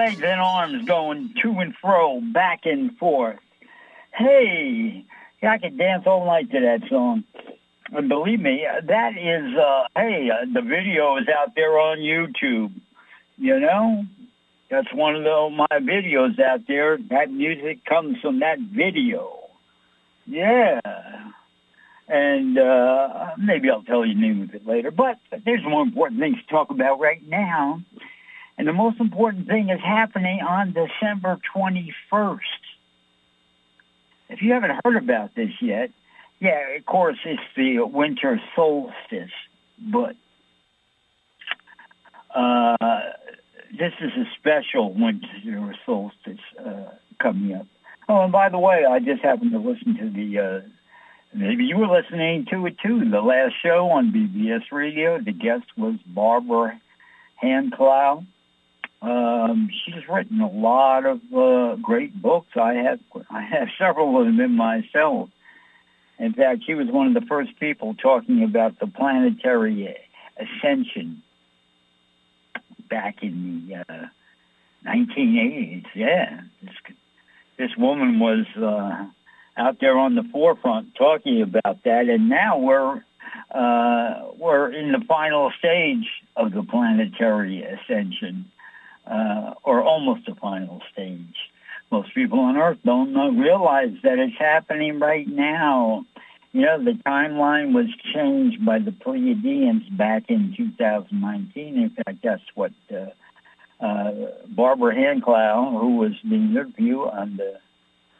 legs and arms going to and fro, back and forth. Hey, I could dance all night to that song. And believe me, that is, uh, hey, uh, the video is out there on YouTube. You know, that's one of the, my videos out there. That music comes from that video. Yeah. And uh, maybe I'll tell you the name of it later. But there's more important things to talk about right now. And the most important thing is happening on December 21st. If you haven't heard about this yet, yeah, of course, it's the winter solstice, but uh, this is a special winter solstice uh, coming up. Oh, and by the way, I just happened to listen to the, uh, maybe you were listening to it too, the last show on BBS Radio. The guest was Barbara Hand Clow. Um, she's written a lot of uh, great books. I have I have several of them in myself. In fact, she was one of the first people talking about the planetary ascension back in the uh, 1980s. Yeah, this, this woman was uh, out there on the forefront talking about that, and now we're uh, we're in the final stage of the planetary ascension uh, or almost the final stage. Most people on Earth don't know, realize that it's happening right now. You know, the timeline was changed by the Pleiadians back in 2019. In fact, that's what uh, uh, Barbara Hand Clow, who was the interview on the,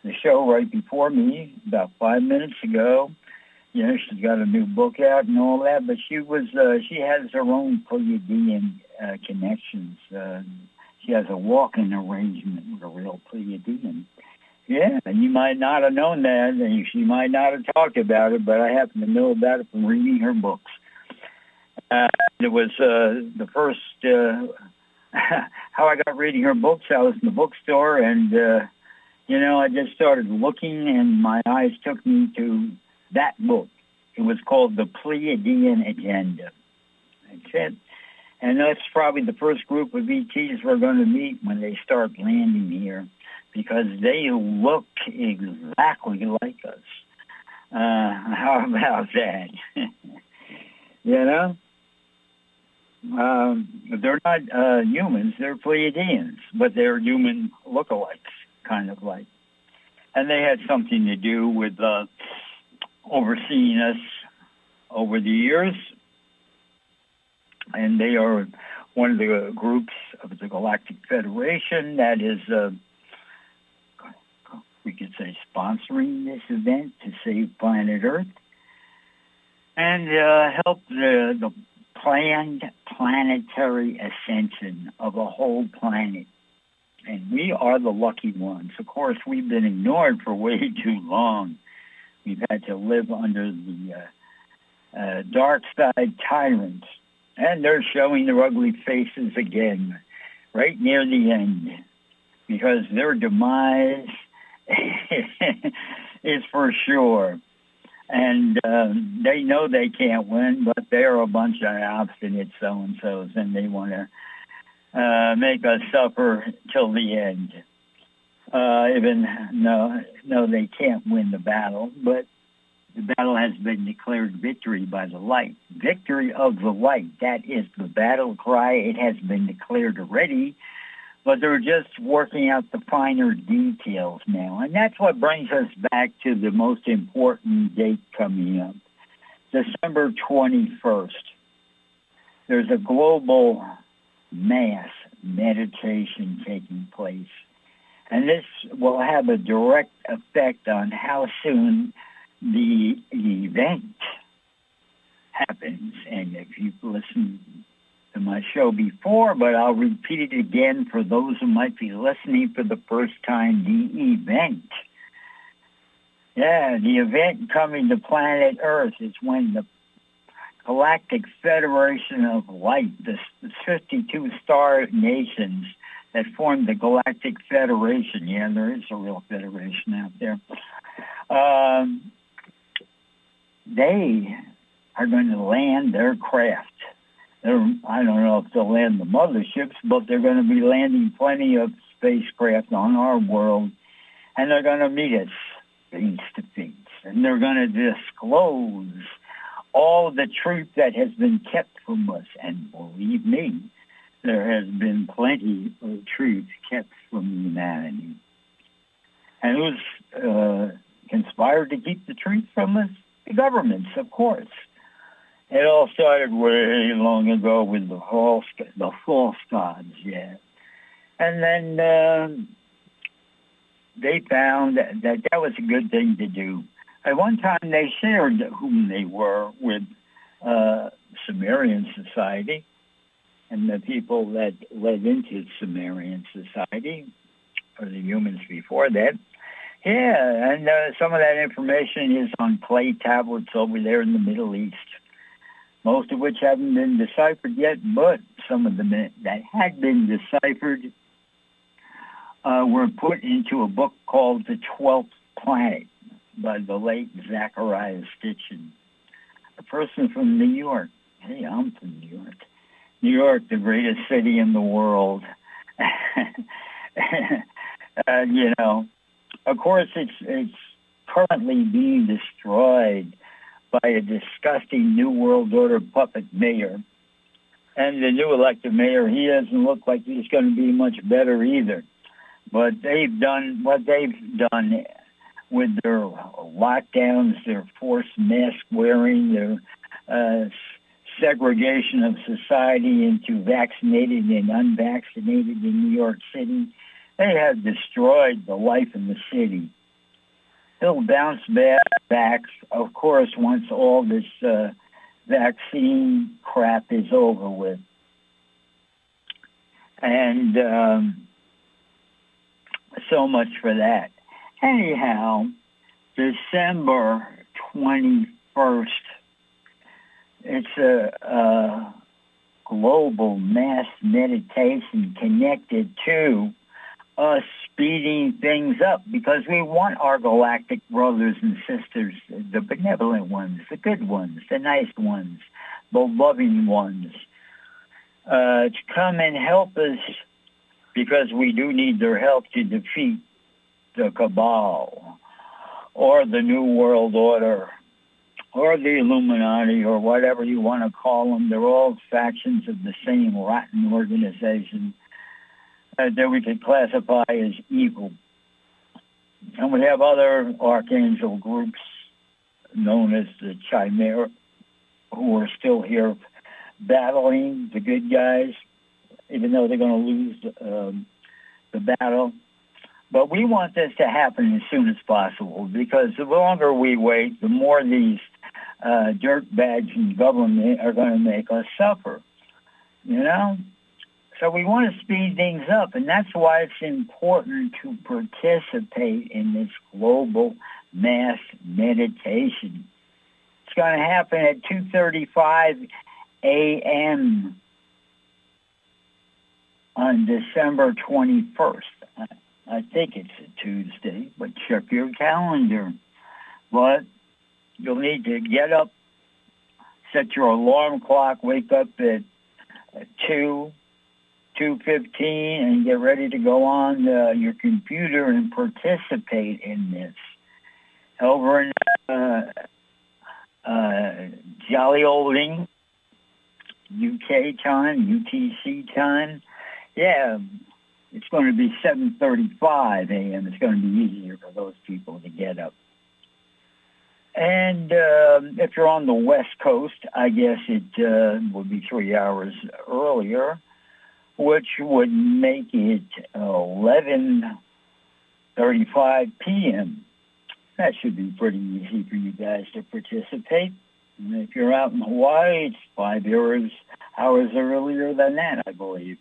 the show right before me about five minutes ago, you know, she's got a new book out and all that, but she was, uh, she has her own Pleiadian uh, connections. Uh, she has a walking arrangement with a real Pleiadian. Yeah, and you might not have known that, and she might not have talked about it, but I happen to know about it from reading her books. Uh, it was uh, the first, uh, how I got reading her books. I was in the bookstore, and, uh, you know, I just started looking, and my eyes took me to that book. It was called The Pleiadian Agenda. That's it. And that's probably the first group of ETs we're going to meet when they start landing here because they look exactly like us. Uh, how about that? you know? Um, they're not uh, humans, they're Pleiadians, but they're human lookalikes, kind of like. And they had something to do with uh, overseeing us over the years and they are one of the groups of the Galactic Federation that is, uh, we could say, sponsoring this event to save planet Earth and uh, help the, the planned planetary ascension of a whole planet. And we are the lucky ones. Of course, we've been ignored for way too long. We've had to live under the uh, uh, dark side tyrants and they're showing their ugly faces again right near the end because their demise is for sure. And uh, they know they can't win, but they're a bunch of obstinate so-and-sos, and they want to uh, make us suffer till the end. Uh, even no, no, they can't win the battle, but the battle has been declared victory by the light. Victory of the light. That is the battle cry. It has been declared already, but they're just working out the finer details now. And that's what brings us back to the most important date coming up. December 21st. There's a global mass meditation taking place. And this will have a direct effect on how soon the event happens. And if you've listened to my show before, but I'll repeat it again for those who might be listening for the first time, the event. Yeah, the event coming to planet Earth is when the Galactic Federation of Light, the 52 star nations that form the Galactic Federation, yeah, there is a real federation out there, um, they are going to land their craft. They're, I don't know if they'll land the motherships, but they're going to be landing plenty of spacecraft on our world, and they're going to meet us face to face, and they're going to disclose all the truth that has been kept from us. And believe me, there has been plenty of truth kept from humanity. And who's uh, conspired to keep the truth from us? The governments, of course. It all started way long ago with the false, the false gods, yeah. And then uh, they found that, that was a good thing to do. At one time, they shared whom they were with uh, Sumerian society and the people that led into Sumerian society, or the humans before that. Yeah, and uh, some of that information is on clay tablets over there in the Middle East, most of which haven't been deciphered yet, but some of them that had been deciphered uh, were put into a book called The Twelfth Planet by the late Zecharia Sitchin, a person from New York. Hey, I'm from New York. New York, the greatest city in the world. uh, you know, of course, it's it's currently being destroyed by a disgusting New World Order puppet mayor. And the new elected mayor, he doesn't look like he's going to be much better either. But they've done what they've done with their lockdowns, their forced mask wearing, their uh, segregation of society into vaccinated and unvaccinated in New York City. They have destroyed the life in the city. He'll bounce back, of course, once all this uh, vaccine crap is over with. And um, so much for that. Anyhow, December 21st, it's a, a global mass meditation connected to us speeding things up because we want our galactic brothers and sisters, the benevolent ones, the good ones, the nice ones, the loving ones, uh, to come and help us because we do need their help to defeat the cabal or the New World Order or the Illuminati or whatever you want to call them. They're all factions of the same rotten organization that we could classify as evil. And we have other archangel groups known as the Chimera who are still here battling the good guys, even though they're going to lose um, the battle. But we want this to happen as soon as possible because the longer we wait, the more these uh, dirtbags in government are going to make us suffer. You know? So we want to speed things up, and that's why it's important to participate in this global mass meditation. It's going to happen at 2.35 a.m. on December 21st. I think it's a Tuesday, but check your calendar. But you'll need to get up, set your alarm clock, wake up at 2, 2.15, and get ready to go on uh, your computer and participate in this. Over in uh, uh, Jolly Old England, UK time, UTC time, yeah, it's going to be 7.35 a.m. It's going to be easier for those people to get up. And uh, if you're on the West Coast, I guess it uh, would be three hours earlier, which would make it 11.35 p.m. That should be pretty easy for you guys to participate. And if you're out in Hawaii, it's five hours, hours earlier than that, I believe,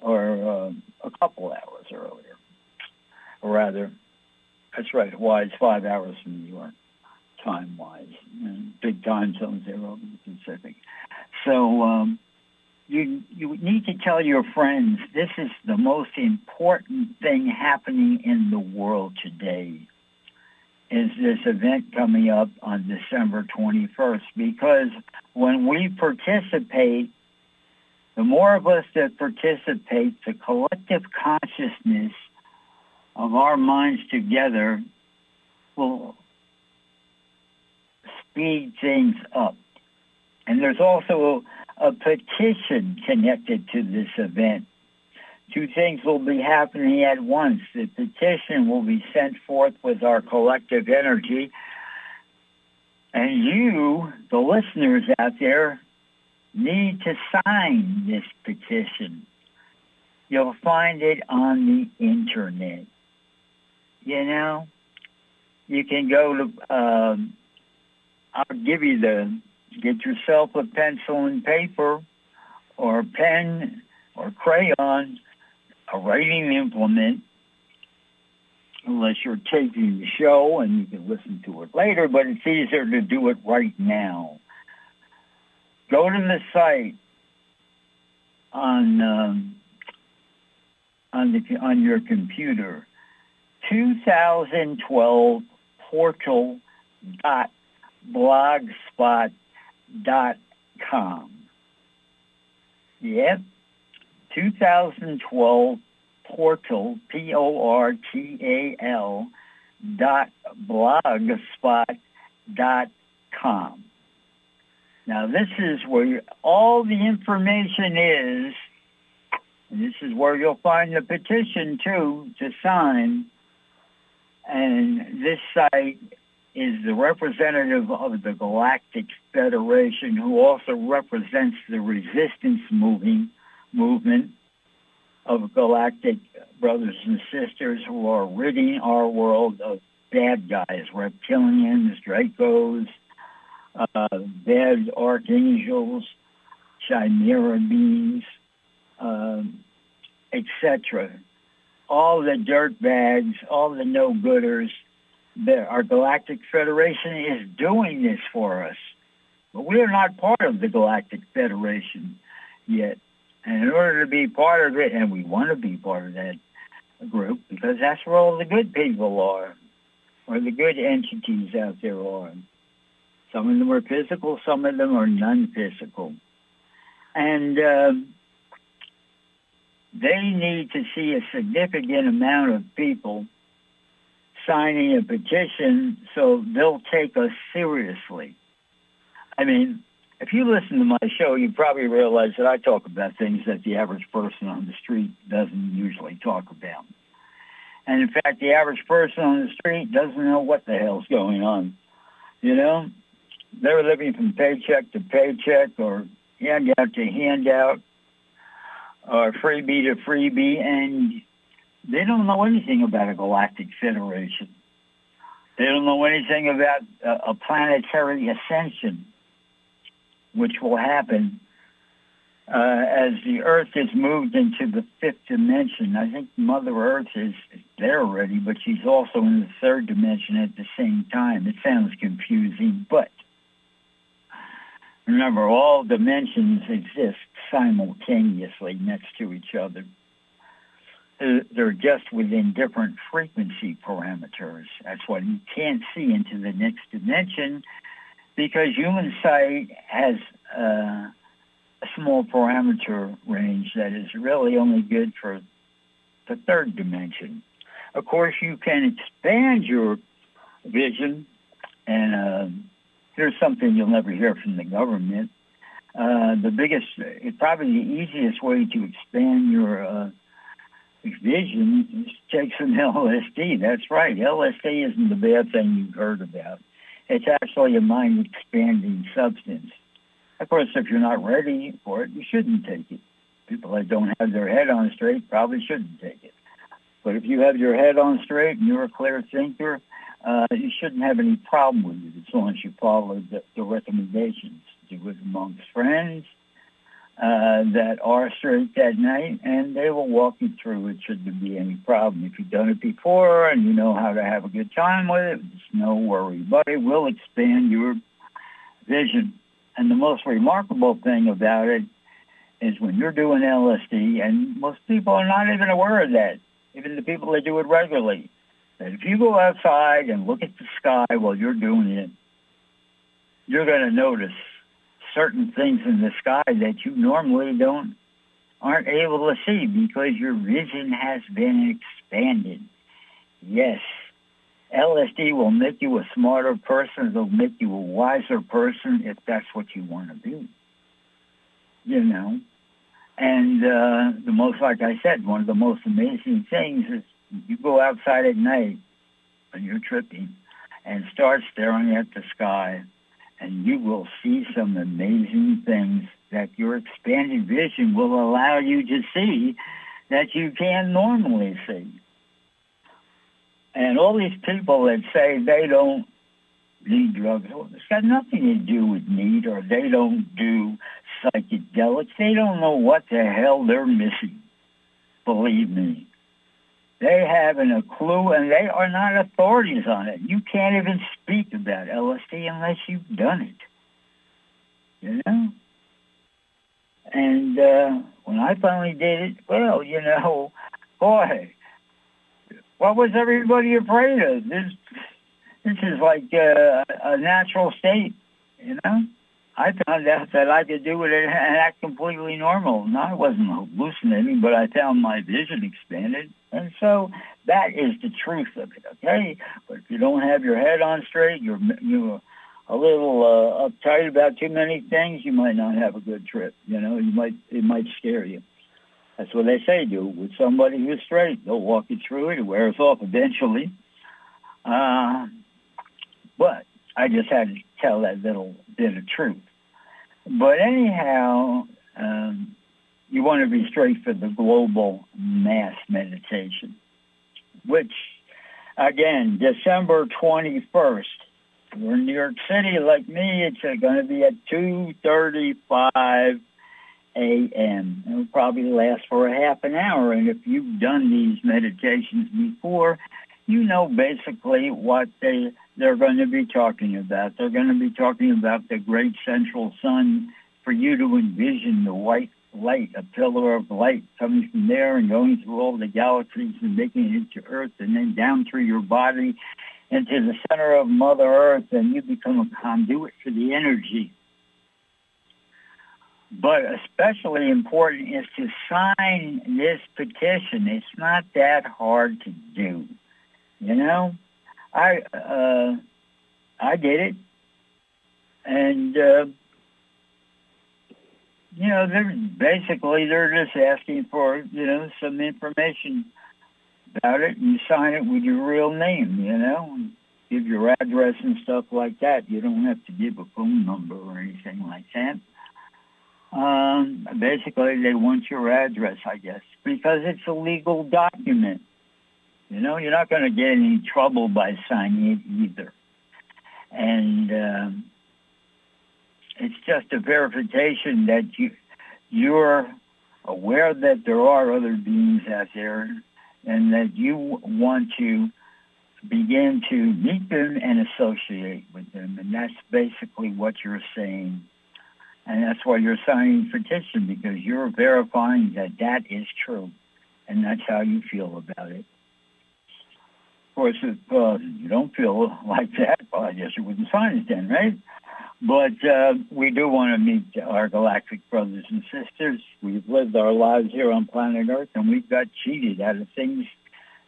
or uh, a couple hours earlier. Or rather, that's right, Hawaii's five hours from New York time-wise. And big time zones there over the Pacific. So um, you you need to tell your friends this is the most important thing happening in the world today. is this event coming up on December 21st because when we participate, the more of us that participate, the collective consciousness of our minds together will speed things up. And there's also a petition connected to this event. Two things will be happening at once. The petition will be sent forth with our collective energy. And you, the listeners out there, need to sign this petition. You'll find it on the internet. You know, you can go to, um, I'll give you the Get yourself a pencil and paper or a pen or crayon, a writing implement, unless you're taping the show and you can listen to it later, but it's easier to do it right now. Go to the site on um, on the on your computer, 2012 portal dot blogspot dot com. Yep. 2012 portal, P-O-R-T-A-L dot blogspot dot com. Now this is where all the information is. this is where you'll find the petition too to sign. And this site is the representative of the Galactic Federation who also represents the resistance moving, movement of galactic brothers and sisters who are ridding our world of bad guys, reptilians, Dracos, uh, bad archangels, chimera beings, um, etc. All the dirt bags, all the no-gooders, the, our Galactic Federation is doing this for us. But we are not part of the Galactic Federation yet. And in order to be part of it, and we want to be part of that group, because that's where all the good people are, or the good entities out there are. Some of them are physical, some of them are non-physical. And um, they need to see a significant amount of people signing a petition so they'll take us seriously. I mean, if you listen to my show, you probably realize that I talk about things that the average person on the street doesn't usually talk about. And in fact, the average person on the street doesn't know what the hell's going on. You know, they're living from paycheck to paycheck or handout to handout or freebie to freebie, and they don't know anything about a galactic federation. They don't know anything about a, a planetary ascension, which will happen uh, as the Earth is moved into the fifth dimension. I think Mother Earth is there already, but she's also in the third dimension at the same time. It sounds confusing, but remember, all dimensions exist simultaneously next to each other. Uh, they're just within different frequency parameters. That's why you can't see into the next dimension because human sight has uh, a small parameter range that is really only good for the third dimension. Of course, you can expand your vision, and uh, here's something you'll never hear from the government. Uh, the biggest, probably the easiest way to expand your vision take some LSD. That's right. LSD isn't the bad thing you've heard about. It's actually a mind-expanding substance. Of course, if you're not ready for it, you shouldn't take it. People that don't have their head on straight probably shouldn't take it. But if you have your head on straight and you're a clear thinker, uh, you shouldn't have any problem with it as long as you follow the, the recommendations. Do it amongst friends, uh, that are straight that night, and they will walk you through it should there be any problem. If you've done it before and you know how to have a good time with it, it's no worry. But it will expand your vision. And the most remarkable thing about it is when you're doing LSD, and most people are not even aware of that, even the people that do it regularly, that if you go outside and look at the sky while you're doing it, you're going to notice certain things in the sky that you normally don't aren't able to see because your vision has been expanded. Yes, LSD will make you a smarter person. It'll make you a wiser person if that's what you want to be. You know, and uh, the most, like I said, one of the most amazing things is you go outside at night when you're tripping and start staring at the sky and you will see some amazing things that your expanded vision will allow you to see that you can't normally see. And all these people that say they don't need drugs, it's got nothing to do with need or they don't do psychedelics. They don't know what the hell they're missing. Believe me. They haven't a clue and they are not authorities on it. You can't even speak about LSD unless you've done it. You know? And uh, when I finally did it, well, you know, boy, what was everybody afraid of? This, this is like uh, a natural state, you know? I found out that I could do it and act completely normal. No, I wasn't hallucinating, but I found my vision expanded. And so that is the truth of it, okay? But if you don't have your head on straight, you're, you're a little uh, uptight about too many things, you might not have a good trip. You know, you might it might scare you. That's what they say. Do with somebody who's straight. They'll walk you through it. It wears off eventually. Uh, but I just had to tell that little bit of truth. But anyhow, um, you want to be straight for the global mass meditation, which, again, December 21st. We're in New York City like me. It's uh, going to be at 2.35 a.m. It'll probably last for a half an hour. And if you've done these meditations before, you know basically what they they're going to be talking about. They're going to be talking about the great central sun for you to envision the white light, a pillar of light coming from there and going through all the galaxies and making it to Earth and then down through your body into the center of Mother Earth and you become a conduit for the energy. But especially important is to sign this petition. It's not that hard to do. You know, I uh, I did it, and uh, you know, they're basically they're just asking for you know some information about it, and you sign it with your real name. You know, and give your address and stuff like that. You don't have to give a phone number or anything like that. Um, basically, they want your address, I guess, because it's a legal document. You know, you're not going to get any trouble by signing it either. And um, it's just a verification that you you're aware that there are other beings out there and that you want to begin to meet them and associate with them. And that's basically what you're saying. And that's why you're signing petition because you're verifying that that is true. And that's how you feel about it course, if uh, you don't feel like that, well, I guess you wouldn't sign it then, right? But uh, we do want to meet our galactic brothers and sisters. We've lived our lives here on planet Earth, and we've got cheated out of things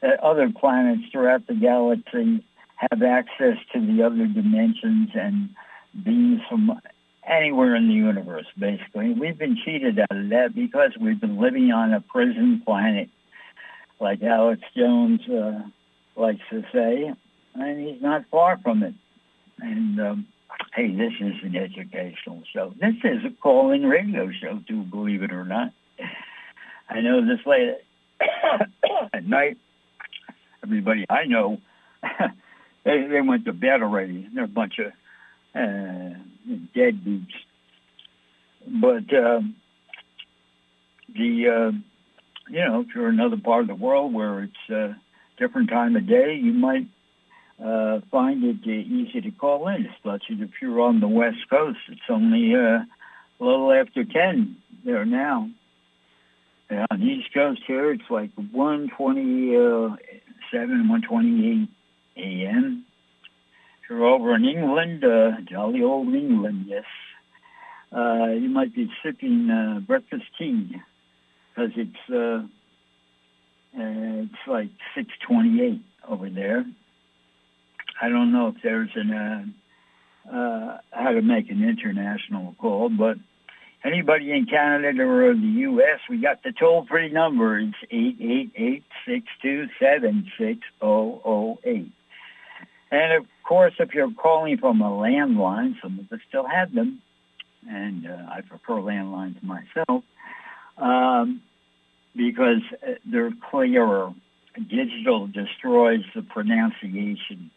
that other planets throughout the galaxy have access to the other dimensions and beings from anywhere in the universe, basically. We've been cheated out of that because we've been living on a prison planet, like Alex Jones uh, likes to say, and he's not far from it. And um, hey, this is an educational show. This is a call-in radio show, too, believe it or not. I know this late at night, everybody I know, they, they went to bed already. They're a bunch of uh, deadbeats. But um, the, uh, you know, if you're another part of the world where it's uh, different time of day, you might uh, find it uh, easy to call in, especially if you're on the West Coast. It's only uh, a little after 10 there now. And on the East Coast here, it's like 1.27 7, 128 a.m. If you're over in England, uh, jolly old England, yes, uh, you might be sipping uh, breakfast tea because it's uh, uh, it's like 6:28 over there. I don't know if there's an uh, uh, how to make an international call, but anybody in Canada or the U.S., we got the toll-free number. It's eight eight eight six two seven six zero zero eight. And of course, if you're calling from a landline, some of us still have them, and uh, I prefer landlines myself um, because they're clearer. Digital destroys the pronunciation.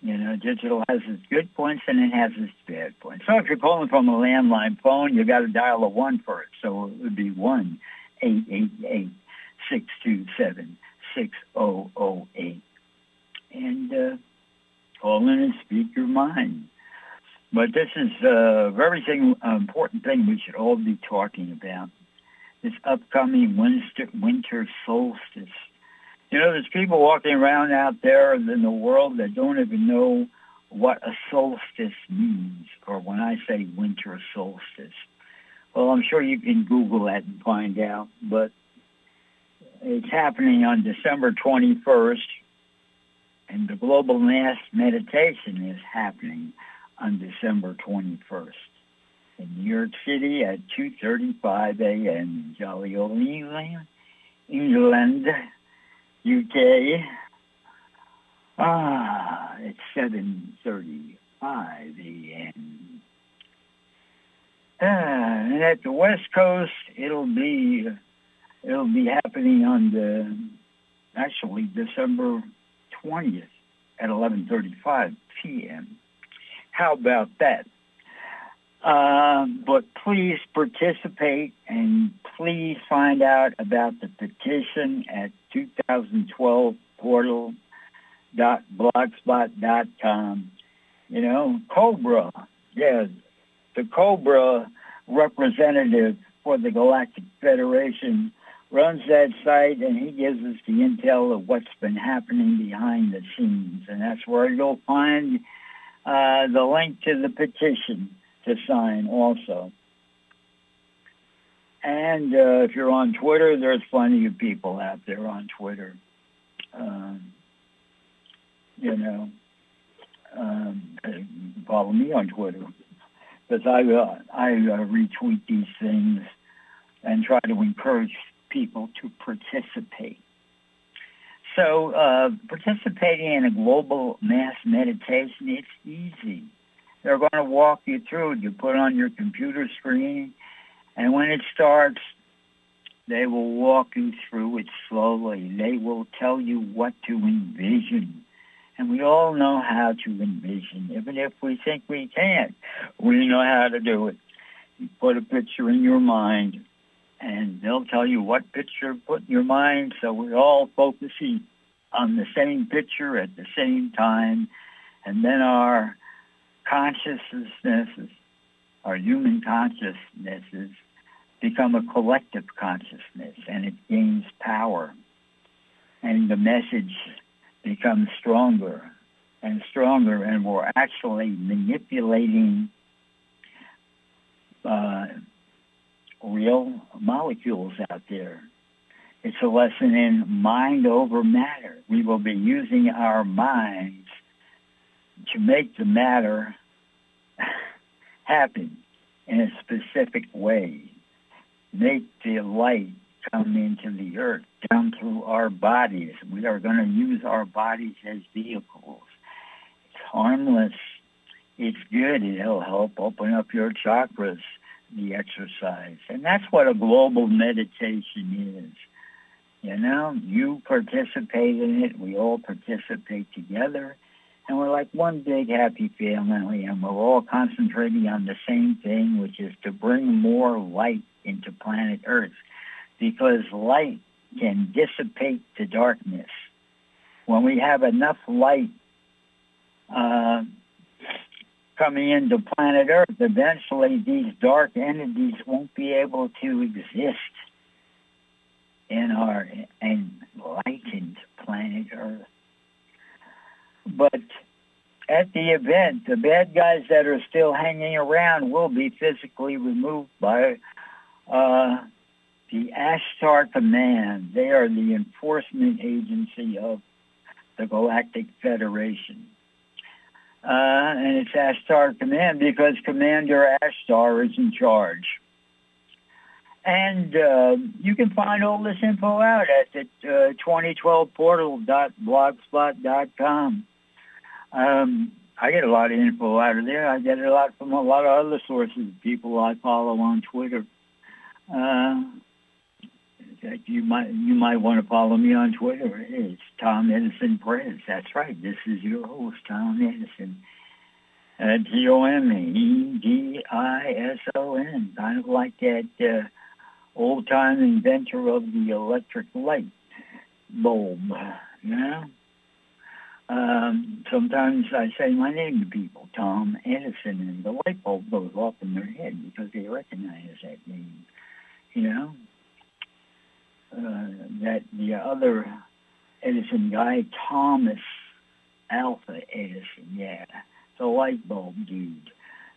You know, digital has its good points and it has its bad points. So if you're calling from a landline phone, you've got to dial a one first. So it would be one eight eight eight six two seven six zero zero eight, and uh, call in and speak your mind. But this is a very thing, important thing we should all be talking about. This upcoming winter, winter solstice. You know, there's people walking around out there in the world that don't even know what a solstice means, or when I say winter solstice. Well, I'm sure you can Google that and find out, but it's happening on December 21st, and the global mass meditation is happening on December 21st in New York City at 2.35 a.m. Jolly old England, England, UK. Ah, it's 7.35 a.m. Ah, and at the West Coast, it'll be it'll be happening on the actually December 20th at 11:35 p.m. How about that? Uh, but please participate and please find out about the petition at 2012portal.blogspot.com. You know, Cobra, yeah, the Cobra representative for the Galactic Federation runs that site and he gives us the intel of what's been happening behind the scenes. And that's where you'll find uh, the link to the petition to sign also. And uh, if you're on Twitter, there's plenty of people out there on Twitter. Um, you know, um, follow me on Twitter because I uh, I uh, retweet these things and try to encourage people to participate. So uh, participating in a global mass meditation, it's easy. They're going to walk you through it. You put on your computer screen, and when it starts, they will walk you through it slowly. They will tell you what to envision. And we all know how to envision, even if we think we can't. We know how to do it. You put a picture in your mind, and they'll tell you what picture to put in your mind so we're all focusing on the same picture at the same time and then our consciousnesses our human consciousnesses become a collective consciousness and it gains power and the message becomes stronger and stronger and we're actually manipulating uh, real molecules out there. It's a lesson in mind over matter. We will be using our minds to make the matter happen in a specific way. Make the light come into the earth down through our bodies. We are going to use our bodies as vehicles. It's harmless. It's good. It'll help open up your chakras the exercise. And that's what a global meditation is. You know, you participate in it, we all participate together, and we're like one big happy family, and we're all concentrating on the same thing, which is to bring more light into planet Earth, because light can dissipate the darkness. When we have enough light uh, coming into planet Earth, eventually these dark entities won't be able to exist in our enlightened planet Earth. But at the event, the bad guys that are still hanging around will be physically removed by uh, the Ashtar Command. They are the enforcement agency of the Galactic Federation. Uh, and it's Ashtar Command because Commander Ashtar is in charge. And uh, you can find all this info out at the uh, 2012portal.blogspot.com. Um, I get a lot of info out of there. I get it a lot from a lot of other sources, people I follow on Twitter. Uh, you might you might want to follow me on Twitter. It's Tom Edison Prez. That's right. This is your host, Tom Edison. Uh, T-O-M-E-D-I-S-O-N. Kind of like that uh, old-time inventor of the electric light bulb. You know? Um, sometimes I say my name to people, Tom Edison, and the light bulb goes off in their head because they recognize that name. You know, uh, that the other Edison guy, Thomas Alva Edison, yeah, the light bulb dude,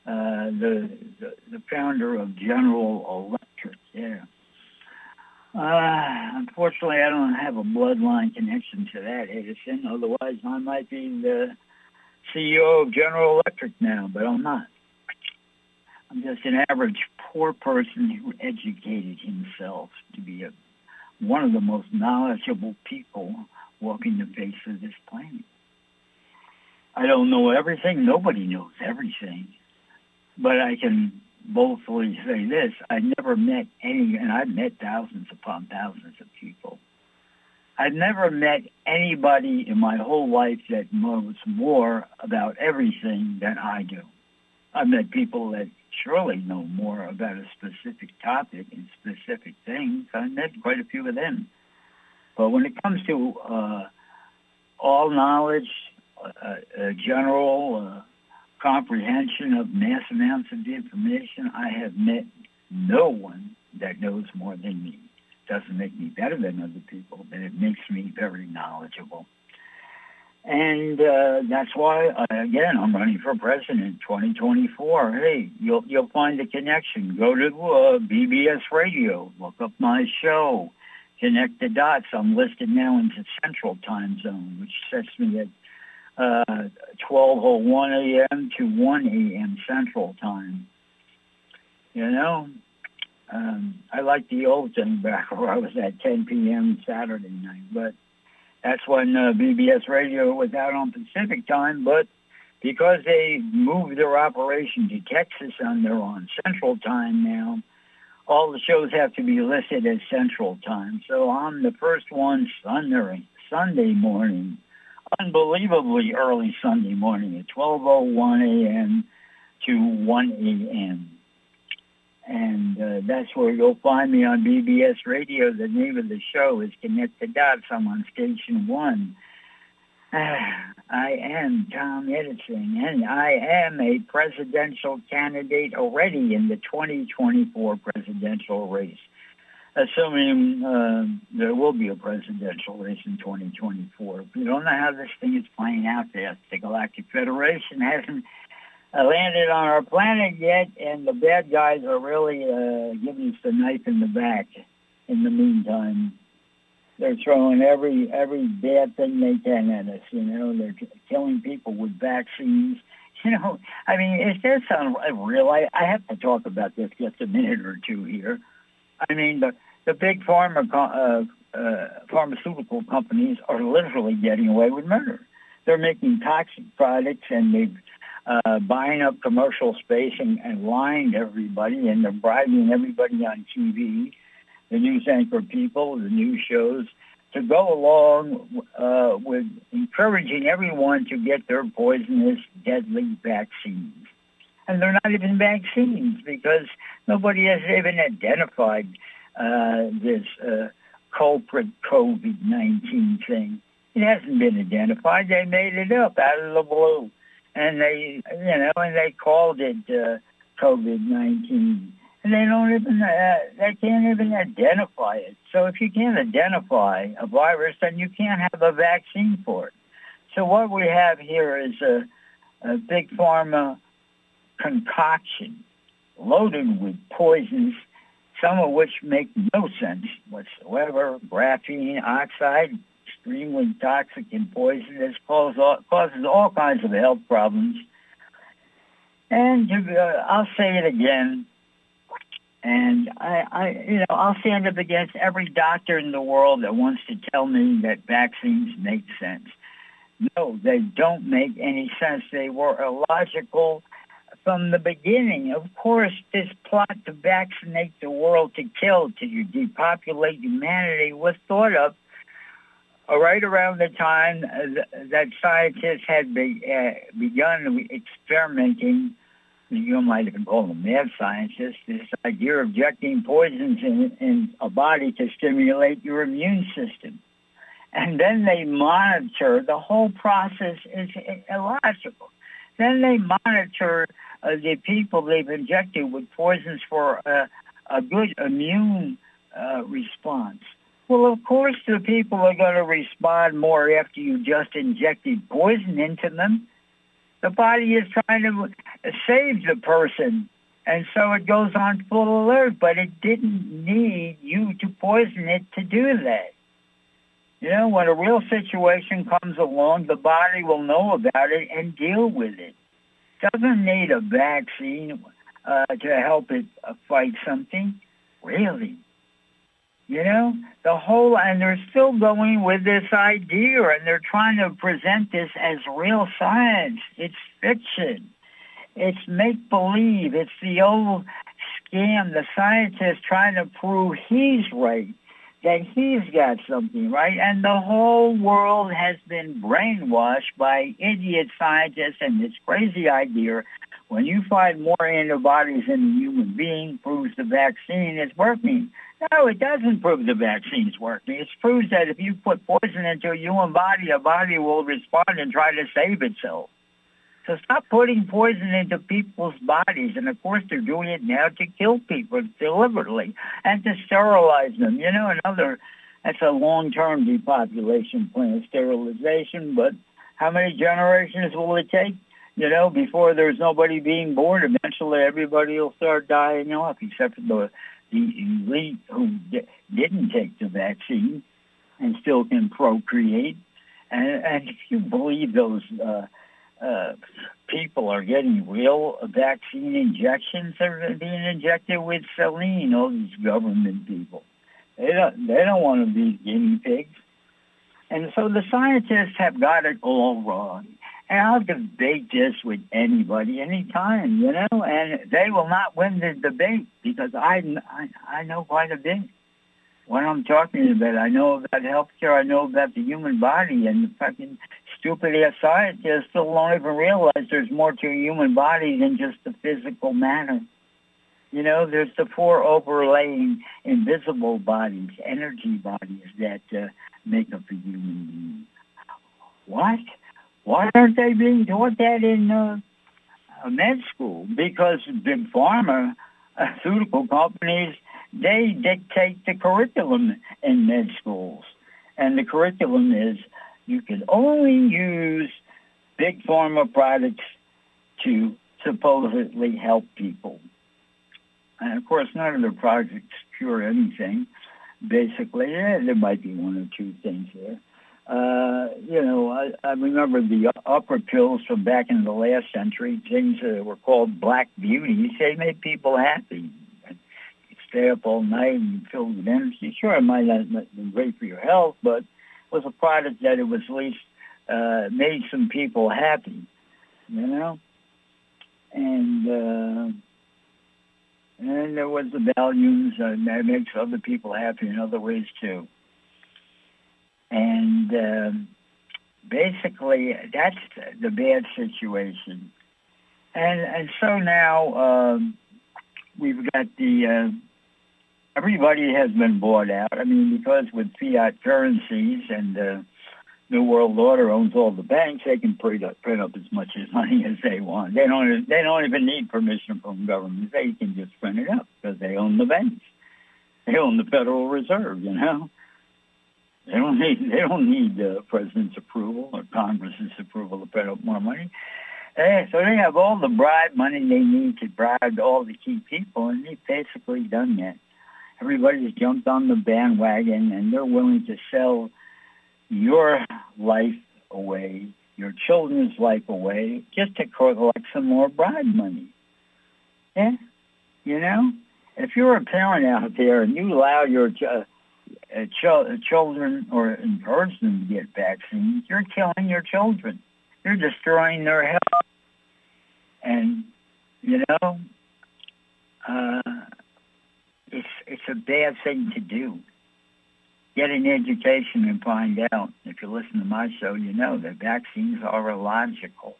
uh, the, the the founder of General Electric, yeah. Uh, unfortunately, I don't have a bloodline connection to that Edison. Otherwise, I might be the CEO of General Electric now, but I'm not. I'm just an average poor person who educated himself to be a, one of the most knowledgeable people walking the face of this planet. I don't know everything. Nobody knows everything. But I can boldly say this, I never met any, and I've met thousands upon thousands of people. I've never met anybody in my whole life that knows more about everything than I do. I've met people that surely know more about a specific topic and specific things. I've met quite a few of them. But when it comes to uh, all knowledge, uh, uh, general uh, comprehension of mass amounts of information, I have met no one that knows more than me. Doesn't make me better than other people, but it makes me very knowledgeable. And uh, that's why, uh, again, I'm running for president 2024. Hey, you'll you'll find the connection. Go to uh, BBS Radio, look up my show, connect the dots. I'm listed now into Central Time Zone, which sets me at uh, 12:01 a.m. to 1 a.m. Central Time. You know, um, I like the old thing back where I was at 10 p.m. Saturday night, but that's when uh, BBS Radio was out on Pacific Time. But because they moved their operation to Texas and they're on Central Time now, all the shows have to be listed as Central Time. So I'm the first one Sunday, Sunday morning unbelievably early Sunday morning at 12.01 a.m. to 1 a.m. And uh, that's where you'll find me on BBS Radio. The name of the show is Connect the Dots. I'm on Station 1. I am Tom Edison, and I am a presidential candidate already in the 2024 presidential race assuming uh, there will be a presidential race in 2024. We don't know how this thing is playing out there. The Galactic Federation hasn't uh, landed on our planet yet, and the bad guys are really uh, giving us the knife in the back. In the meantime, they're throwing every every bad thing they can at us. You know, they're killing people with vaccines. You know, I mean, is this unreal? I, I have to talk about this just a minute or two here. I mean, the the big pharma uh, uh, pharmaceutical companies are literally getting away with murder. They're making toxic products and they're uh, buying up commercial space and, and lying to everybody, and they're bribing everybody on TV, the news anchor people, the news shows, to go along uh, with encouraging everyone to get their poisonous, deadly vaccines. And they're not even vaccines because nobody has even identified this uh, culprit COVID-19 thing. It hasn't been identified. They made it up out of the blue. And they, you know, and they called it uh, COVID-19. and they don't even uh, they can't even identify it. So if you can't identify a virus, then you can't have a vaccine for it. So what we have here is a, a big pharma concoction loaded with poisons, some of which make no sense whatsoever. Graphene oxide, extremely toxic and poisonous, causes all, causes all kinds of health problems. And uh, I'll say it again, and I, I, you know, I'll stand up against every doctor in the world that wants to tell me that vaccines make sense. No, they don't make any sense. They were illogical from the beginning. Of course, this plot to vaccinate the world to kill, to depopulate humanity was thought of right around the time that scientists had be, uh, begun experimenting you might even call them mad scientists, this idea of injecting poisons in, in a body to stimulate your immune system. And then they monitor, the whole process is illogical. Then they monitor uh, the people they've injected with poisons for a good immune uh, response. Well, of course, the people are going to respond more after you just injected poison into them the body is trying to save the person. And so it goes on full alert, but it didn't need you to poison it to do that. You know, when a real situation comes along, the body will know about it and deal with it. Doesn't need a vaccine uh, to help it uh, fight something. Really? You know, the whole, and they're still going with this idea and they're trying to present this as real science. It's fiction. It's make-believe. It's the old scam, the scientist trying to prove he's right, that he's got something right. And the whole world has been brainwashed by idiot scientists and this crazy idea when you find more antibodies in a human being proves the vaccine is working. No, it doesn't prove the vaccine's working. It proves that if you put poison into a human body, a body will respond and try to save itself. So stop putting poison into people's bodies. And of course, they're doing it now to kill people deliberately and to sterilize them. You know, another, that's a long-term depopulation plan, sterilization. But how many generations will it take? You know, before there's nobody being born, eventually everybody will start dying off, except for the the elite who didn't take the vaccine and still can procreate. And, and if you believe those uh, uh, people are getting real vaccine injections, they're being injected with saline. All these government people, they don't they don't want to be guinea pigs. And so the scientists have got it all wrong. And I'll debate this with anybody, anytime, you know, and they will not win the debate because I, I, I know quite a bit. What I'm talking about, I know about healthcare, I know about the human body, and the fucking stupid ass scientists still don't even realize there's more to a human body than just the physical matter. You know, there's the four overlaying invisible bodies, energy bodies that uh, make up a human being. What? Why aren't they being taught that in uh, med school? Because big pharma, pharmaceutical companies, they dictate the curriculum in med schools. And the curriculum is you can only use big pharma products to supposedly help people. And of course, none of the products cure anything. Basically, yeah, there might be one or two things there. Uh, you know, I, I remember the upper pills from back in the last century, things that were called black beauties. They made people happy. Stay up all night and filled with energy. Sure, it might not be great for your health, but was a product that it was at least uh, made some people happy, you know? And, uh, and there was the Valiums that makes other people happy in other ways too. And um, basically, that's the bad situation. And and so now um, we've got the uh, everybody has been bought out. I mean, because with fiat currencies and uh, New World Order owns all the banks. They can print up, print up as much as money as they want. They don't. They don't even need permission from government. They can just print it up because they own the banks. They own the Federal Reserve. You know. They don't need. They don't need the president's approval or Congress's approval to print up more money. Hey, so they have all the bribe money they need to bribe all the key people, and they've basically done that. Everybody's jumped on the bandwagon, and they're willing to sell your life away, your children's life away, just to collect some more bribe money. Yeah, you know, if you're a parent out there and you allow your uh, ch- children or encourage them to get vaccines, you're killing your children. You're destroying their health. And you know, uh, it's it's a bad thing to do get an education and find out. If you listen to my show, you know that vaccines are illogical.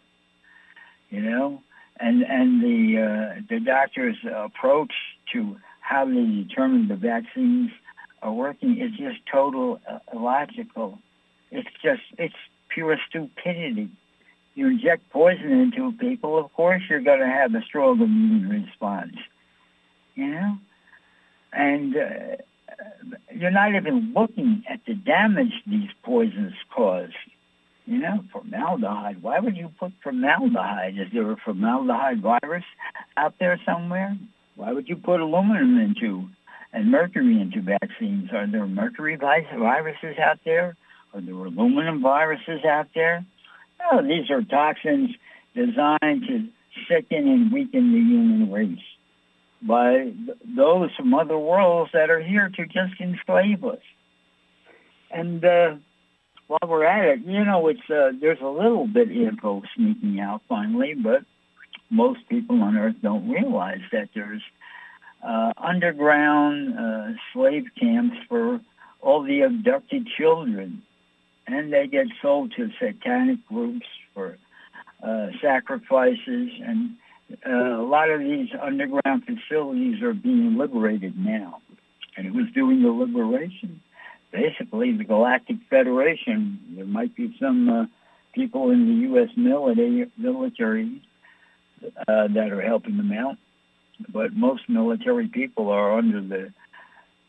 You know, and and the uh, the doctor's approach to how they determine the vaccines are working is just total uh, illogical. It's just it's pure stupidity. You inject poison into people, of course you're going to have a strong immune response. You know, and uh, you're not even looking at the damage these poisons cause. You know, formaldehyde. Why would you put formaldehyde? Is there a formaldehyde virus out there somewhere? Why would you put aluminum into and mercury into vaccines? Are there mercury viruses out there? Are there aluminum viruses out there? No, these are toxins designed to sicken and weaken the human race by those from other worlds that are here to just enslave us. And uh, while we're at it, you know, it's uh, there's a little bit of info sneaking out finally, but most people on Earth don't realize that there's uh, underground uh, slave camps for all the abducted children, and they get sold to satanic groups for uh, sacrifices and uh, a lot of these underground facilities are being liberated now. And who's doing the liberation? Basically, the Galactic Federation. There might be some uh, people in the U.S. military, military uh, that are helping them out. But most military people are under the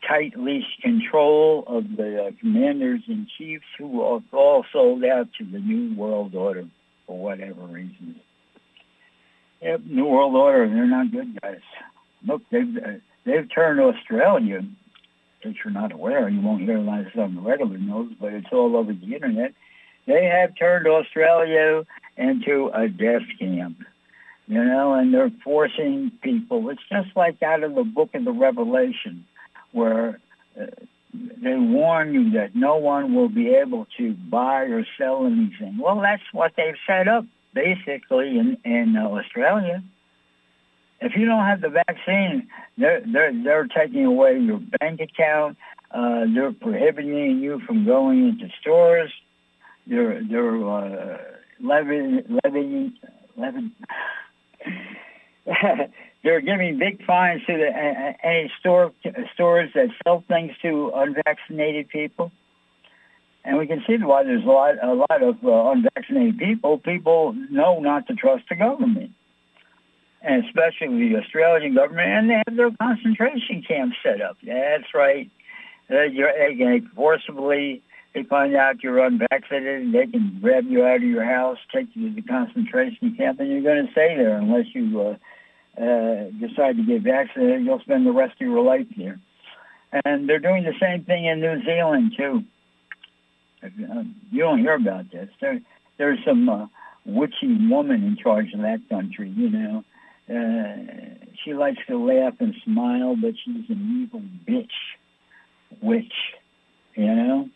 tight leash control of the uh, commanders in chiefs who are all sold out to the New World Order for whatever reasons. Yep, New World Order, they're not good guys. Look, they've uh, they've turned Australia. Case you're not aware, you won't hear a of stuff on the regular news, but it's all over the internet. They have turned Australia into a death camp, you know, and they're forcing people. It's just like out of the book of the Revelation, where uh, they warn you that no one will be able to buy or sell anything. Well, that's what they've set up basically in, in Australia. If you don't have the vaccine, they're, they're, they're taking away your bank account. Uh, they're prohibiting you from going into stores. They're, they're uh, levying, levying, levying they're giving big fines to the, uh, any store stores that sell things to unvaccinated people. And we can see why there's a lot, a lot of uh, unvaccinated people. People know not to trust the government, and especially the Australian government. And they have their concentration camps set up. That's right. You're, they can forcibly, they find out you're unvaccinated, they can grab you out of your house, take you to the concentration camp, and you're going to stay there unless you uh, uh, decide to get vaccinated. You'll spend the rest of your life here. And they're doing the same thing in New Zealand, too. You don't hear about this. There, there's some uh, witchy woman in charge of that country. You know, uh, she likes to laugh and smile, but she's an evil bitch, witch. You know,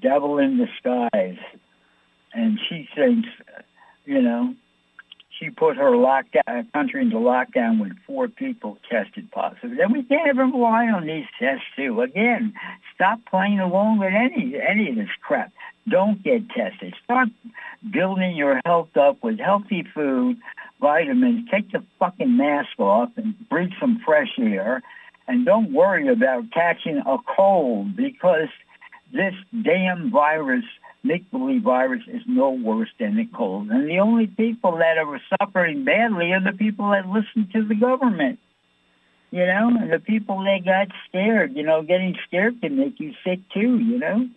devil in disguise, and she thinks, you know, put her lockdown country into lockdown when four people tested positive. Then we can't even rely on these tests too. Again, stop playing along with any any of this crap. Don't get tested. Start building your health up with healthy food, vitamins. Take the fucking mask off and breathe some fresh air. And don't worry about catching a cold because this damn virus make-believe virus is no worse than the cold. And the only people that are suffering badly are the people that listen to the government. You know, and the people that got scared, you know, getting scared can make you sick too, you know.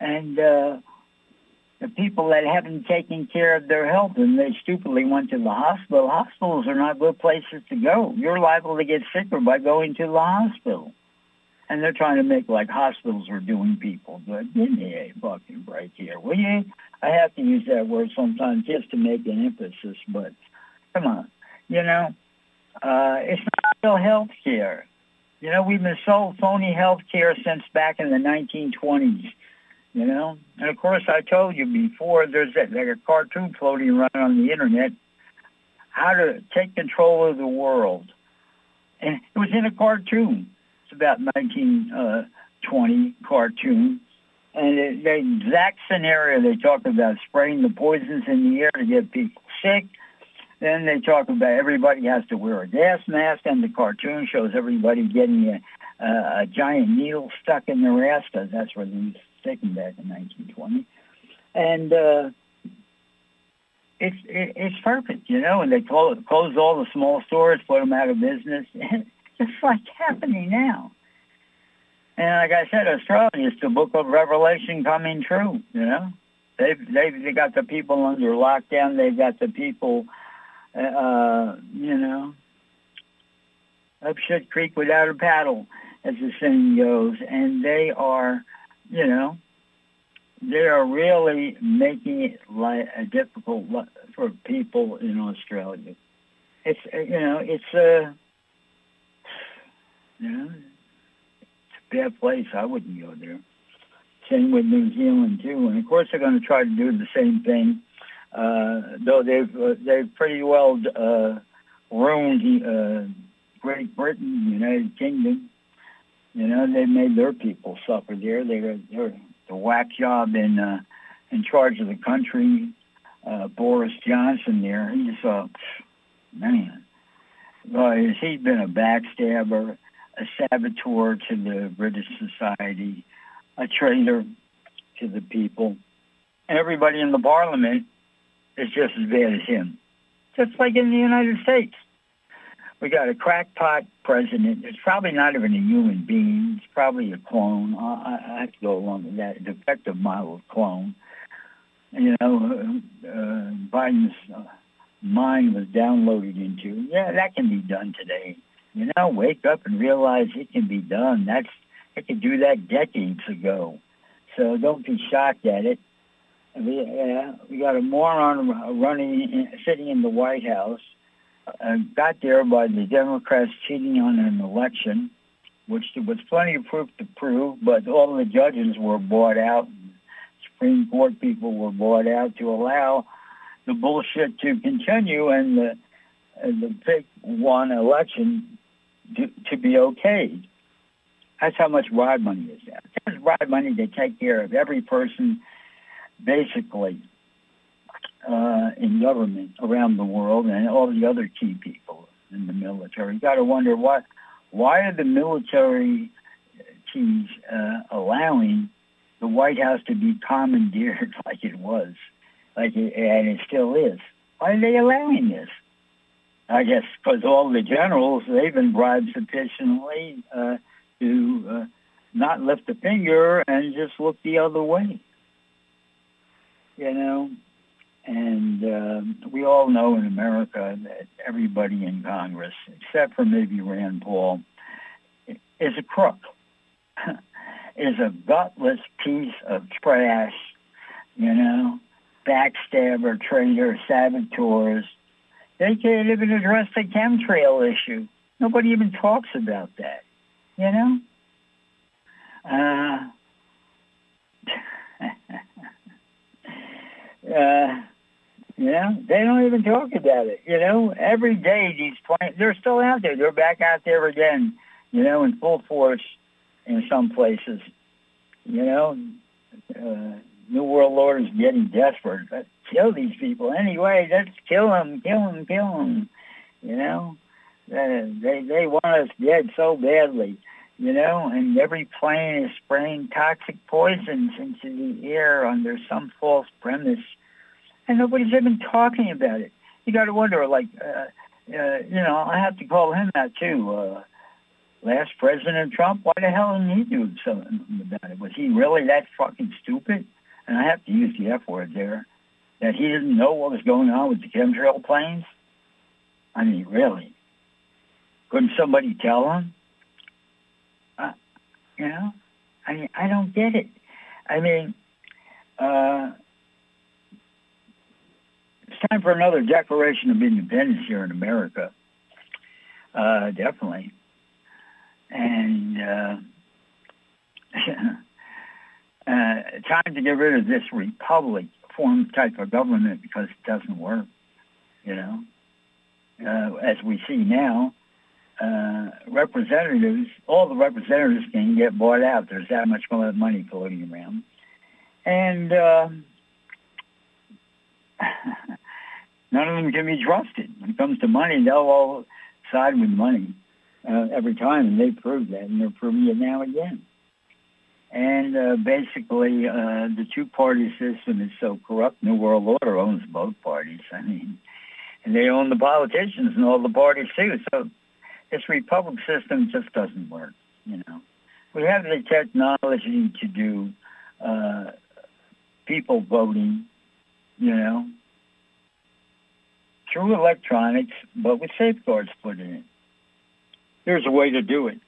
And uh, the people that haven't taken care of their health and they stupidly went to the hospital. Hospitals are not good places to go. You're liable to get sicker by going to the hospital. And they're trying to make like hospitals are doing people good. Give me a fucking break here, will you? I have to use that word sometimes just to make an emphasis, but come on. You know, uh, it's not real health care. You know, we've been sold phony health care since back in the 1920s you know. And of course, I told you before, there's that like a cartoon floating around on the internet, how to take control of the world. And it was in a cartoon. It's about 1920 uh, cartoon. And it, the exact scenario they talk about spraying the poisons in the air to get people sick. Then they talk about everybody has to wear a gas mask, and the cartoon shows everybody getting a, a, a giant needle stuck in their ass because that's where these taken back in 1920, and uh, it's it, it's perfect, you know. And they close close all the small stores, put them out of business. it's like happening now. And like I said, Australia is the Book of Revelation coming true. You know, they've they've they got the people under lockdown. They've got the people, uh, you know, up shit creek without a paddle, as the saying goes. And they are you know, they are really making it like a difficult for people in Australia. It's you know it's a know it's a bad place. I wouldn't go there. Same with New Zealand too, and of course they're going to try to do the same thing. Uh, though they've uh, they've pretty well uh, ruined uh, Great Britain, United Kingdom, you know, they made their people suffer there. They were, they were the whack job in uh, in charge of the country. Uh, Boris Johnson there, he's uh, man, well, he's been a backstabber, a saboteur to the British society, a traitor to the people. Everybody in the parliament is just as bad as him, just like in the United States. We got a crackpot president. It's probably not even a human being. It's probably a clone. I, I have to go along with that. A defective model of clone. You know, uh, uh, Biden's uh, mind was downloaded into. Yeah, that can be done today. You know, wake up and realize it can be done. That's it could do that decades ago. So don't be shocked at it. We, uh, we got a moron running, sitting in the White House uh, got there by the Democrats cheating on an election, which there was plenty of proof to prove, but all the judges were bought out. Supreme Court people were bought out to allow the bullshit to continue and the, and the big one election to, be okayed. That's how much bribe money is that. There's bribe money to take care of every person, basically uh, in government around the world and all the other key people in the military. You got to wonder why why are the military chiefs uh, allowing the White House to be commandeered like it was, like it, and it still is? Why are they allowing this? I guess because all the generals they've been bribed sufficiently uh, to uh, not lift a finger and just look the other way. You know, and uh, we all know in America that everybody in Congress, except for maybe Rand Paul, is a crook, is a gutless piece of trash, you know, backstabber, traitor, saboteurs. They can't even address the chemtrail issue. Nobody even talks about that, you know? Uh, uh, you know, they don't even talk about it. You know, every day these planes, they're still out there. They're back out there again, you know, in full force in some places. You know, uh, New World Order is getting desperate. Let's kill these people anyway. Let's kill them, kill them, kill them. You know, they they want us dead so badly. you know, and every plane is spraying toxic poisons into the air under some false premise, and nobody's even talking about it. You got to wonder, like, uh, uh, you know, I have to call him out too. Uh, last President Trump, why the hell didn't he do something about it? Was he really that fucking stupid? And I have to use the F word there, that he didn't know what was going on with the chemtrail planes. I mean, really? Couldn't somebody tell him? You know, I mean, I don't get it. I mean, uh, it's time for another Declaration of Independence here in America. Uh, definitely. And uh, uh, time to get rid of this republic form type of government because it doesn't work. You know, uh, as we see now, uh, representatives, all the representatives can get bought out. There's that much more money floating around. And uh, none of them can be trusted. When it comes to money, they'll all side with money uh, every time, and they proved that, and they're proving it now again. And uh, basically, uh, the two-party system is so corrupt. New World Order owns both parties. I mean, and they own the politicians and all the parties too. So this republic system just doesn't work. You know, we have the technology to do uh, people voting. You know, through electronics, but with safeguards put in. There's a way to do it,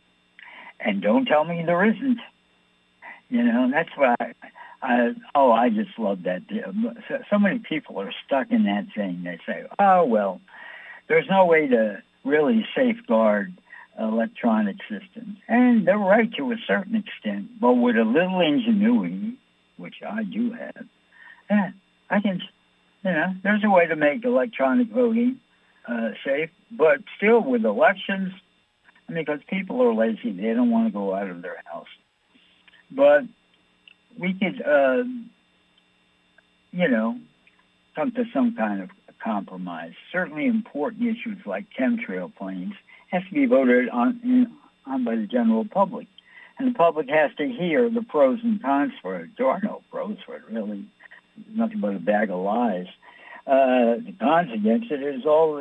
and don't tell me there isn't. You know, that's why. I, I, oh, I just love that. So, so many people are stuck in that thing. They say, "Oh well, there's no way to really safeguard electronic systems. And they're right to a certain extent, but with a little ingenuity, which I do have, yeah, I can, you know, there's a way to make electronic voting uh, safe, but still with elections, because people are lazy, they don't want to go out of their house. But we could, uh, you know, come to some kind of compromise. Certainly important issues like chemtrail planes have to be voted on, in, on by the general public. And the public has to hear the pros and cons for it. There are no pros for it, really. Nothing but a bag of lies. Uh, the cons against it is all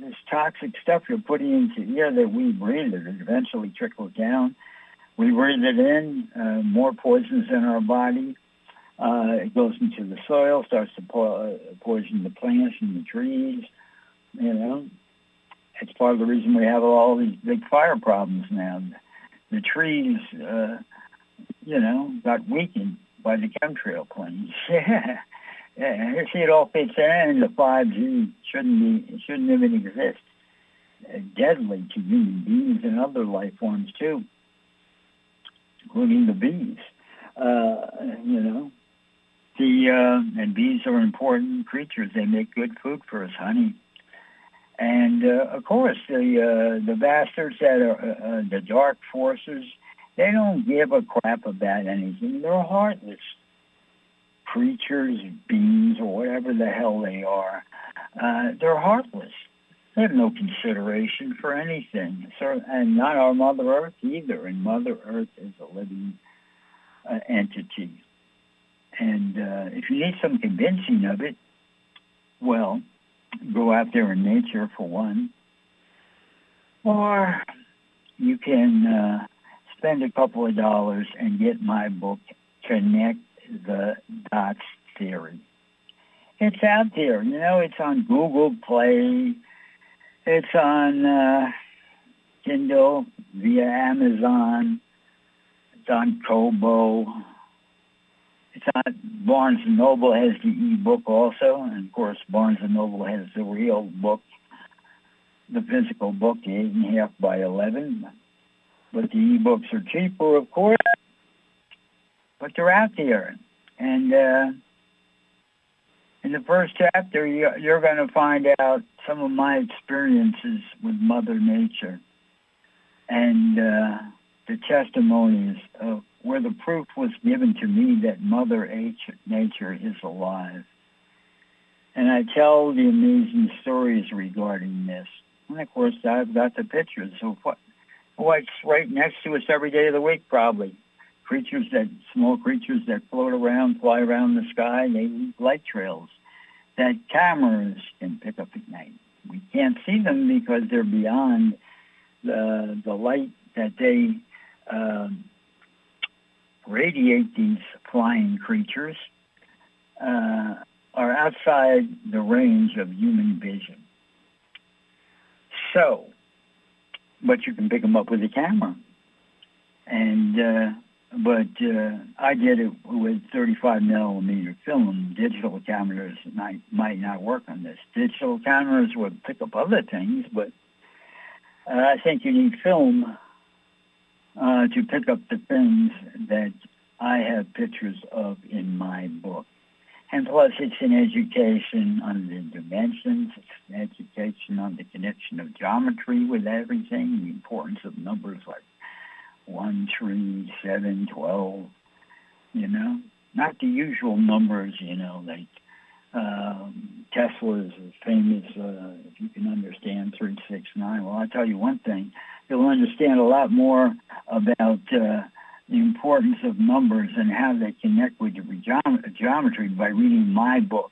this toxic stuff you're putting into the air that we breathe. It eventually trickles down. We breathe it in, uh, more poisons in our body. Uh, it goes into the soil, starts to po- uh, poison the plants and the trees. You know, it's part of the reason we have all these big fire problems now. The trees, uh, you know, got weakened by the chemtrail planes. yeah. see, it all fits in. The 5G shouldn't be, shouldn't even exist. Uh, deadly to human beings and other life forms too, including the bees. Uh, you know, the uh, and bees are important creatures. They make good food for us, honey. And uh, of course, the uh, the bastards that are uh, uh, the dark forces, they don't give a crap about anything. They're heartless creatures, beings, or whatever the hell they are. Uh, they're heartless. Have no consideration for anything, and not our Mother Earth either. And Mother Earth is a living uh, entity. And uh, if you need some convincing of it, well, go out there in nature for one. Or you can uh, spend a couple of dollars and get my book, Connect the Dots Theory. It's out there. You know, it's on Google Play. It's on uh, Kindle via Amazon. It's on Kobo it's on Barnes and Noble has the e-book also, and of course Barnes and Noble has the real book, the physical book, the eight and a half by eleven. But the e-books are cheaper, of course, but they're out there. And uh, in the first chapter, you're going to find out some of my experiences with Mother Nature and uh, the testimonies of where the proof was given to me that Mother Nature is alive. And I tell the amazing stories regarding this. And of course, I've got the pictures of what what's right next to us every day of the week, probably. Creatures that, small creatures that float around, fly around the sky, they leave light trails that cameras can pick up at night. We can't see them because they're beyond the, the light that they um, radiate these flying creatures uh, are outside the range of human vision. So, but you can pick them up with a camera. And, uh, but uh, I did it with 35 millimeter film. Digital cameras might, might not work on this. Digital cameras would pick up other things, but uh, I think you need film uh, to pick up the things that I have pictures of in my book. And plus, it's an education on the dimensions. It's an education on the connection of geometry with everything, the importance of numbers like 1, 3, 7, 12, you know. Not the usual numbers, you know, like um, Tesla's famous, uh, if you can understand 369. Well, I'll tell you one thing. You'll understand a lot more about uh, the importance of numbers and how they connect with your geometry by reading my book.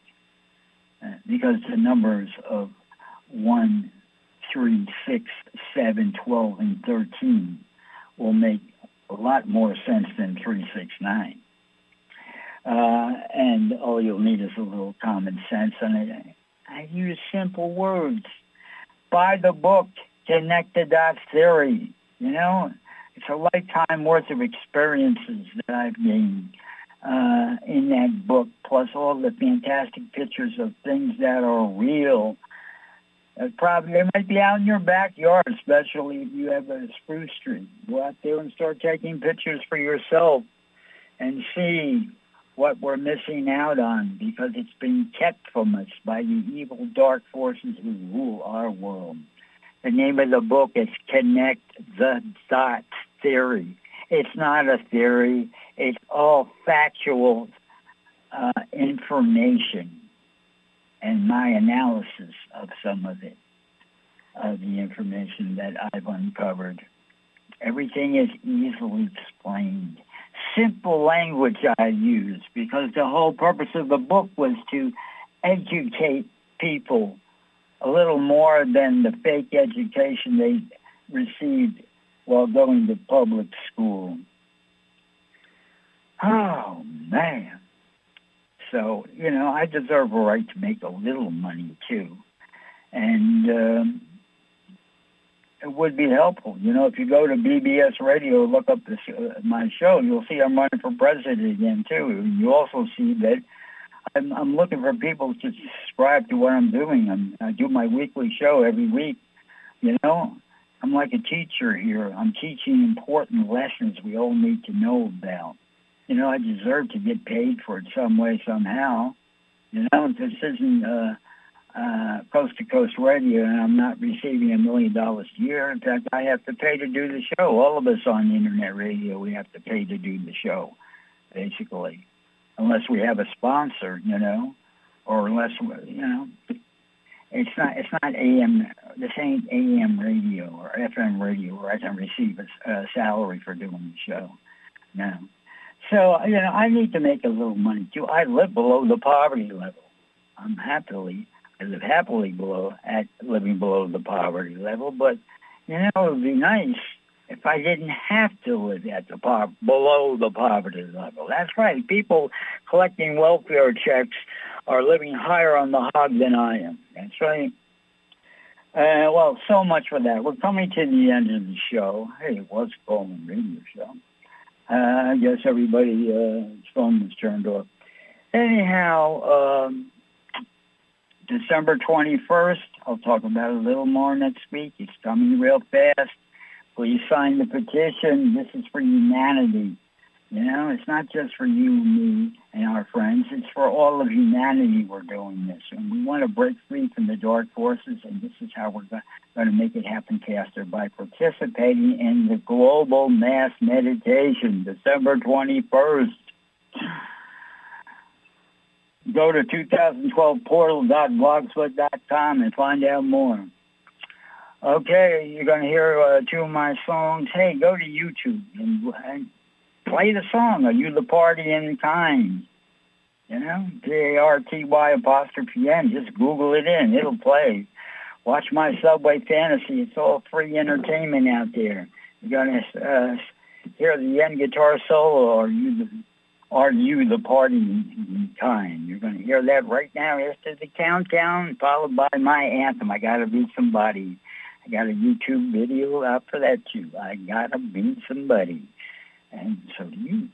Uh, because the numbers of 1, 3, 6, 7, 12, and 13 will make a lot more sense than 369. Uh, and all you'll need is a little common sense. And I, I use simple words. Buy the book, connect the dots theory. You know, it's a lifetime worth of experiences that I've gained uh, in that book, plus all the fantastic pictures of things that are real. Uh, probably they might be out in your backyard, especially if you have a spruce tree. Go out there and start taking pictures for yourself and see what we're missing out on because it's been kept from us by the evil dark forces who rule our world. The name of the book is Connect the Dots Theory. It's not a theory. It's all factual uh, information and my analysis of some of it, of the information that I've uncovered. Everything is easily explained. Simple language I use because the whole purpose of the book was to educate people a little more than the fake education they received while going to public school. Oh, man. So, you know, I deserve a right to make a little money, too. And um, it would be helpful. You know, if you go to BBS Radio, look up this, uh, my show, you'll see I'm running for president again, too. You also see that I'm, I'm looking for people to subscribe to what I'm doing. I'm, I do my weekly show every week. You know, I'm like a teacher here. I'm teaching important lessons we all need to know about. You know, I deserve to get paid for it some way, somehow. You know, this isn't uh, uh, coast to coast radio, and I'm not receiving a million dollars a year. In fact, I have to pay to do the show. All of us on internet radio, we have to pay to do the show, basically unless we have a sponsor, you know, or unless you know, it's not it's not AM. This ain't AM radio or FM radio where I can receive a, a salary for doing the show. No. So you know, I need to make a little money too. I live below the poverty level. I'm happily I live happily below at living below the poverty level, but you know, it would be nice if I didn't have to live at the po- below the poverty level. That's right. People collecting welfare checks are living higher on the hog than I am. That's right. Uh, well, so much for that. We're coming to the end of the show. Hey, was Coleman Radio Show. Uh, I guess everybody's uh, phone was turned off. Anyhow, um, December 21st, I'll talk about it a little more next week. It's coming real fast. Please sign the petition. This is for humanity. You know, it's not just for you, and me, and our friends. It's for all of humanity we're doing this. And we want to break free from the dark forces, and this is how we're going to make it happen faster by participating in the global mass meditation, December 21st. Go to 2012portal.blogspot.com and find out more. Okay, you're going to hear uh, two of my songs. Hey, go to YouTube and, and play the song. Are you the party in kind? You know, P-A-R-T-Y apostrophe N. Just Google it in. It'll play. Watch my Subway Fantasy. It's all free entertainment out there. You're going to uh, hear the Yen guitar solo or you the, are you the party in kind? You're going to hear that right now after the countdown, followed by my anthem. I got to be somebody. I got a YouTube video out for that too. I got to be somebody. And so do you.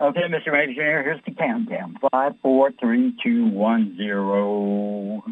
Okay, Mr. Engineer, here's the countdown. Five, four, three, two, one, zero.